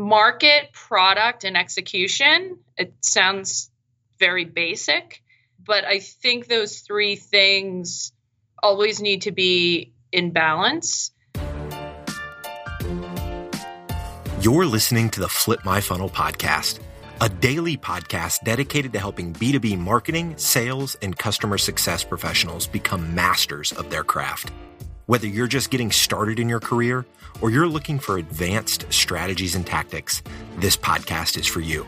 market, product, and execution. It sounds very basic, but I think those three things always need to be in balance. You're listening to the Flip My Funnel podcast, a daily podcast dedicated to helping B2B marketing, sales, and customer success professionals become masters of their craft. Whether you're just getting started in your career or you're looking for advanced strategies and tactics, this podcast is for you.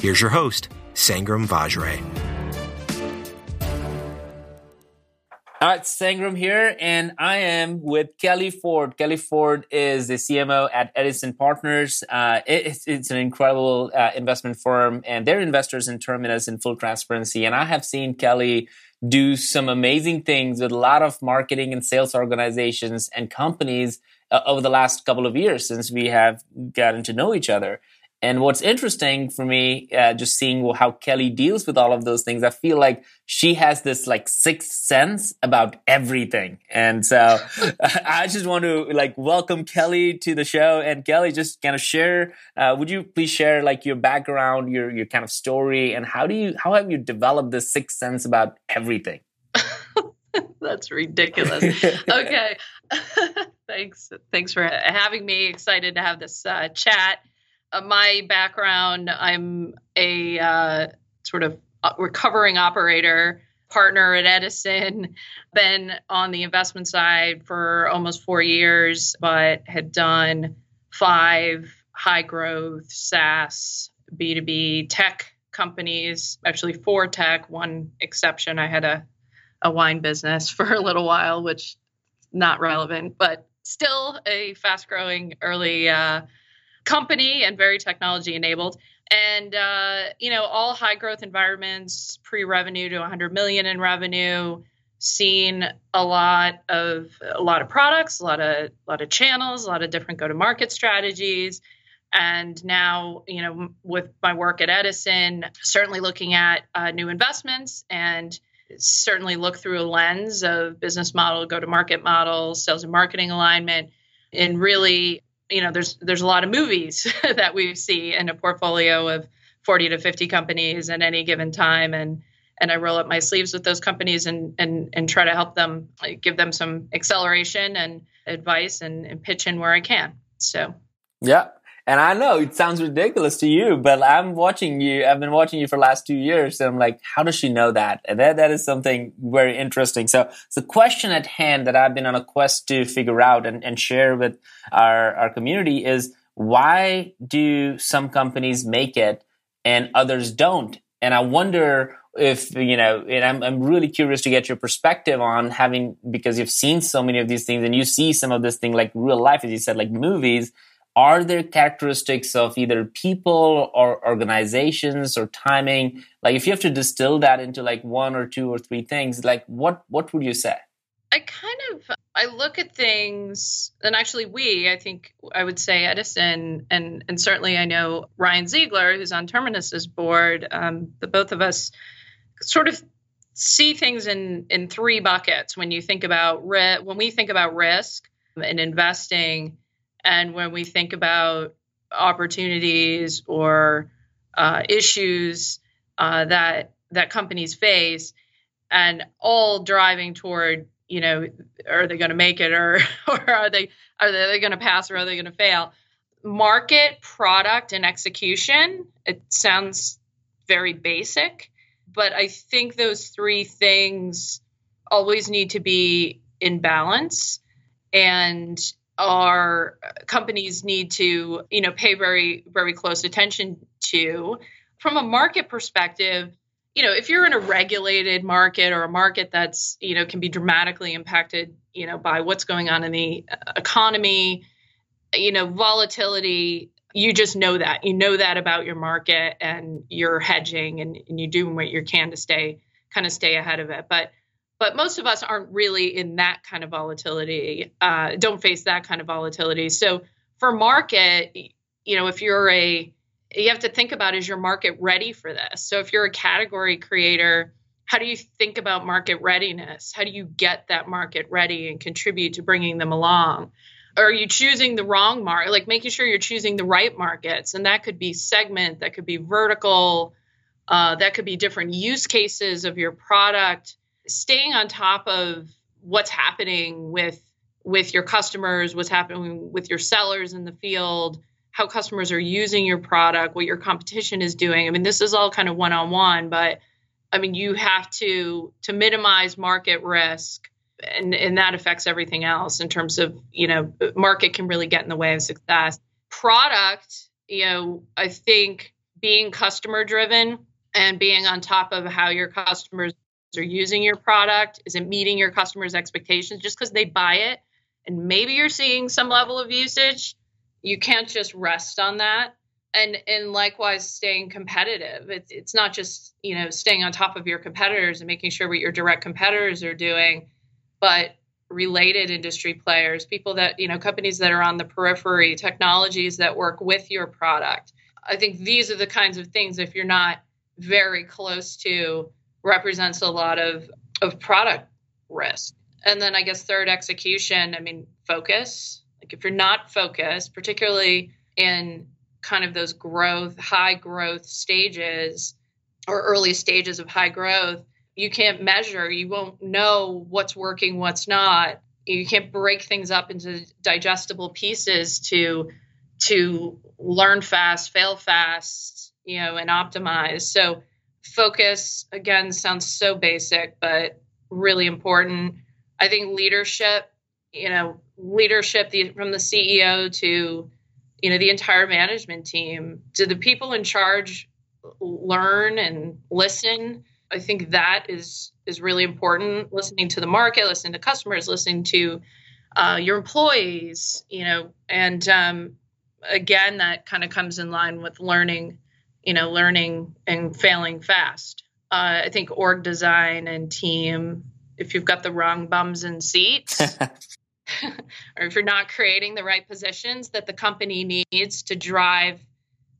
Here's your host, Sangram Vajre. All right, Sangram here, and I am with Kelly Ford. Kelly Ford is the CMO at Edison Partners. Uh, it's, it's, an incredible uh, investment firm, and they're investors in Terminus in full transparency. And I have seen Kelly do some amazing things with a lot of marketing and sales organizations and companies uh, over the last couple of years since we have gotten to know each other. And what's interesting for me, uh, just seeing how Kelly deals with all of those things, I feel like she has this like sixth sense about everything. And so I just want to like welcome Kelly to the show. And Kelly, just kind of share, uh, would you please share like your background, your, your kind of story, and how do you, how have you developed this sixth sense about everything? That's ridiculous. okay. Thanks. Thanks for having me. Excited to have this uh, chat. Uh, my background, I'm a uh, sort of uh, recovering operator partner at Edison, been on the investment side for almost four years, but had done five high growth SaaS B2B tech companies, actually four tech, one exception. I had a, a wine business for a little while, which not relevant, but still a fast growing early uh, company and very technology enabled. And uh, you know all high growth environments pre-revenue to 100 million in revenue seen a lot of a lot of products a lot of a lot of channels a lot of different go to market strategies. And now you know with my work at edison certainly looking at uh, new investments and certainly look through a lens of business model go to market model sales and marketing alignment and really you know there's there's a lot of movies that we see in a portfolio of 40 to 50 companies at any given time and and I roll up my sleeves with those companies and and and try to help them like, give them some acceleration and advice and, and pitch in where I can. So yeah, and I know it sounds ridiculous to you, but I'm watching you. I've been watching you for last two years. And I'm like, how does she know that? And that, that is something very interesting. So the question at hand that I've been on a quest to figure out and, and share with our, our community is why do some companies make it and others don't? And I wonder if you know and I'm, I'm really curious to get your perspective on having because you've seen so many of these things and you see some of this thing like real life as you said like movies are there characteristics of either people or organizations or timing? Like if you have to distill that into like one or two or three things like what what would you say? I kind of i look at things and actually we i think i would say edison and and certainly i know ryan ziegler who's on terminus's board um, the both of us sort of see things in in three buckets when you think about ri- when we think about risk and investing and when we think about opportunities or uh, issues uh, that that companies face, and all driving toward, you know, are they going to make it, or or are they are they going to pass, or are they going to fail? Market, product, and execution. It sounds very basic, but I think those three things always need to be in balance. And our companies need to you know pay very very close attention to. From a market perspective you know if you're in a regulated market or a market that's you know can be dramatically impacted you know by what's going on in the uh, economy you know volatility you just know that. You know that about your market and you're hedging and, and you're doing what you can to stay kind of stay ahead of it. But but most of us aren't really in that kind of volatility uh, don't face that kind of volatility. So for market you know if you're a you have to think about is your market ready for this? So if you're a category creator how do you think about market readiness? How do you get that market ready and contribute to bringing them along? Are you choosing the wrong market like making sure you're choosing the right markets and that could be segment that could be vertical uh, that could be different use cases of your product staying on top of what's happening with with your customers what's happening with your sellers in the field how customers are using your product what your competition is doing. I mean this is all kind of one-on-one but i mean you have to to minimize market risk and and that affects everything else in terms of you know market can really get in the way of success. Product you know i think being customer driven and being on top of how your customers are using your product. Is it meeting your customers expectations? Just because they buy it and maybe you're seeing some level of usage you can't just rest on that. And and likewise staying competitive. It's it's not just you know staying on top of your competitors and making sure what your direct competitors are doing but related industry players, people that, you know, companies that are on the periphery, technologies that work with your product. I think these are the kinds of things, if you're not very close to, represents a lot of, of product risk. And then I guess third, execution. I mean, focus. Like if you're not focused, particularly in kind of those growth, high growth stages or early stages of high growth, you can't measure, you won't know what's working, what's not. You can't break things up into digestible pieces to to learn fast, fail fast, you know, and optimize. So focus again sounds so basic, but really important. I think leadership, you know, leadership the, from the CEO to you know the entire management team. Do the people in charge learn and listen? I think that is is really important. Listening to the market, listening to customers, listening to uh, your employees, you know, and um, again, that kind of comes in line with learning, you know, learning and failing fast. Uh, I think org design and team. If you've got the wrong bums in seats, or if you're not creating the right positions that the company needs to drive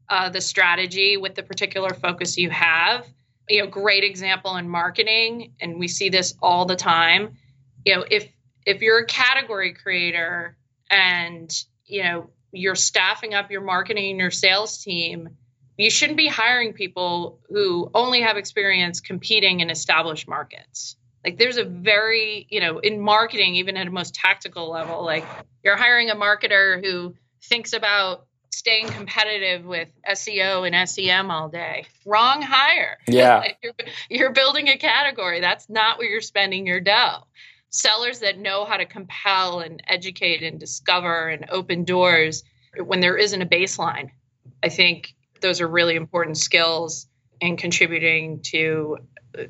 uh, the strategy with the particular focus you have, you know great example in marketing and we see this all the time you know if if you're a category creator and you know you're staffing up your marketing and your sales team you shouldn't be hiring people who only have experience competing in established markets like there's a very you know in marketing even at a most tactical level like you're hiring a marketer who thinks about staying competitive with SEO and SEM all day. Wrong hire. Yeah. you're, you're building a category. That's not where you're spending your dough. Sellers that know how to compel and educate and discover and open doors when there isn't a baseline. I think those are really important skills in contributing to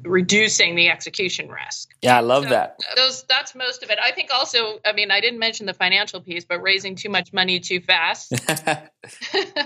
reducing the execution risk. Yeah, I love so that. Those that's most of it. I think also, I mean, I didn't mention the financial piece, but raising too much money too fast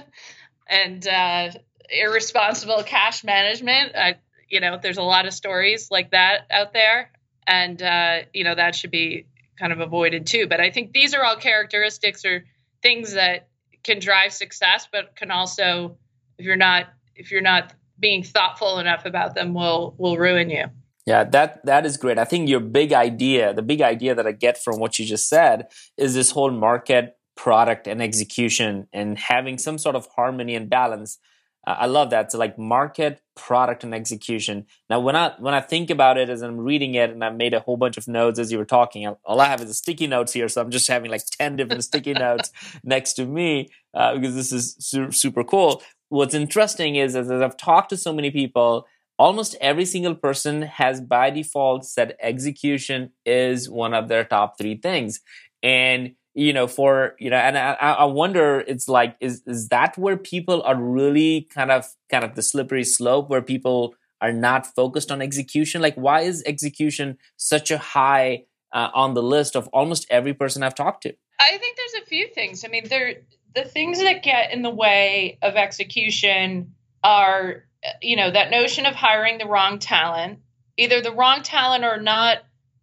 and uh, irresponsible cash management. I, you know, there's a lot of stories like that out there, and uh, you know that should be kind of avoided too. But I think these are all characteristics or things that can drive success, but can also, if you're not if you're not being thoughtful enough about them will will ruin you. Yeah, that that is great. I think your big idea, the big idea that I get from what you just said is this whole market product and execution and having some sort of harmony and balance. Uh, I love that. So like market, product and execution. Now when I when I think about it as I'm reading it and I made a whole bunch of notes as you were talking, all I have is the sticky notes here, so I'm just having like 10 different sticky notes next to me uh, because this is su- super cool what's interesting is as I've talked to so many people, almost every single person has by default said execution is one of their top three things. And you know, for you know, and I, I wonder, it's like, is is that where people are really kind of kind of the slippery slope where people are not focused on execution? Like, why is execution such a high uh, on the list of almost every person I've talked to? I think there's a few things. I mean, there the things that get in the way of execution are you know that notion of hiring the wrong talent either the wrong talent or not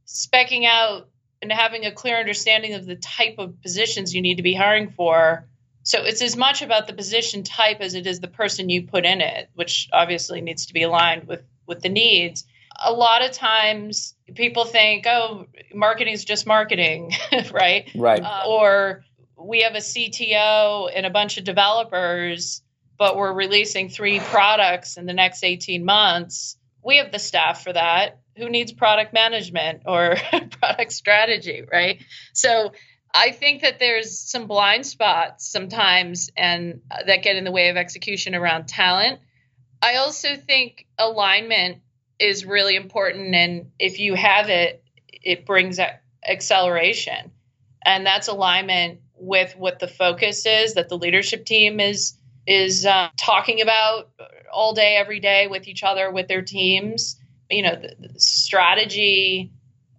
specking out and having a clear understanding of the type of positions you need to be hiring for. So it's as much about the position type as it is the person you put in it which obviously needs to be aligned with with the needs. A lot of times people think oh marketing is just marketing right? Right. Uh, or we have a CTO and a bunch of developers, but we're releasing three products in the next 18 months. We have the staff for that. Who needs product management or product strategy, right? So I think that there's some blind spots sometimes and uh, that get in the way of execution around talent. I also think alignment is really important and if you have it it brings acceleration and that's alignment with what the focus is that the leadership team is is uh, talking about all day every day with each other with their teams you know the, the strategy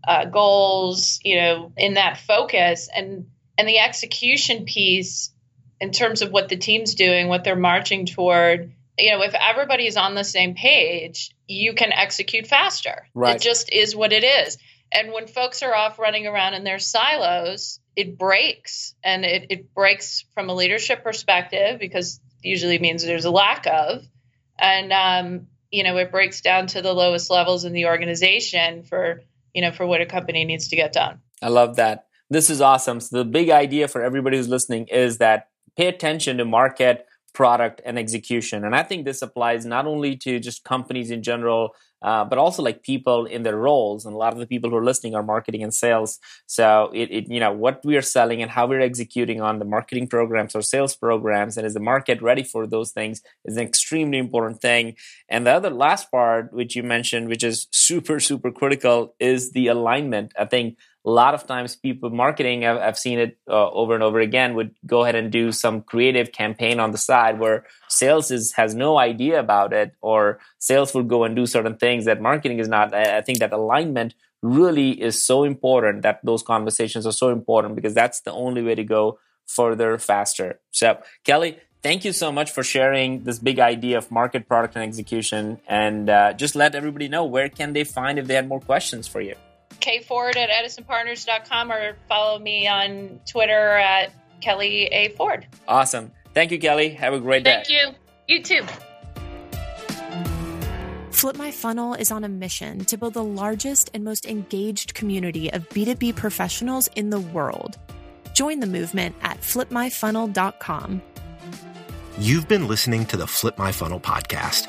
uh, goals, you know, in that focus and and the execution piece in terms of what the team's doing, what they're marching toward. You know, if everybody is on the same page, you can execute faster. Right. It just is what it is. And when folks are off running around in their silos, it breaks and it, it breaks from a leadership perspective because usually means there's a lack of. And, um, you know, it breaks down to the lowest levels in the organization for you know, for what a company needs to get done. I love that. This is awesome. So the big idea for everybody who's listening is that pay attention to market, product, and execution. And I think this applies not only to just companies in general, uh, but also like people in their roles. And a lot of the people who are listening are marketing and sales. So it, it, you know, what we are selling and how we're executing on the marketing programs or sales programs, and is the market ready for those things, is an extremely important thing. And the other last part, which you mentioned, which is super super critical, is the alignment. I think a lot of times people marketing I've, I've seen it uh, over and over again would go ahead and do some creative campaign on the side where sales is has no idea about it or sales would go and do certain things that marketing is not. I think that alignment really is so important that those conversations are so important because that's the only way to go further faster. So kelly thank you so much for sharing this big idea of market product and execution. And uh, just let everybody know where can they find if they had more questions for you kford at edisonpartners.com or follow me on Twitter at Kelly A. Ford. Awesome. Thank you, Kelly. Have a great day. Thank you. You too. Flip My Funnel is on a mission to build the largest and most engaged community of B2B professionals in the world. Join the movement at flipmyfunnel.com. You've been listening to the Flip My Funnel podcast.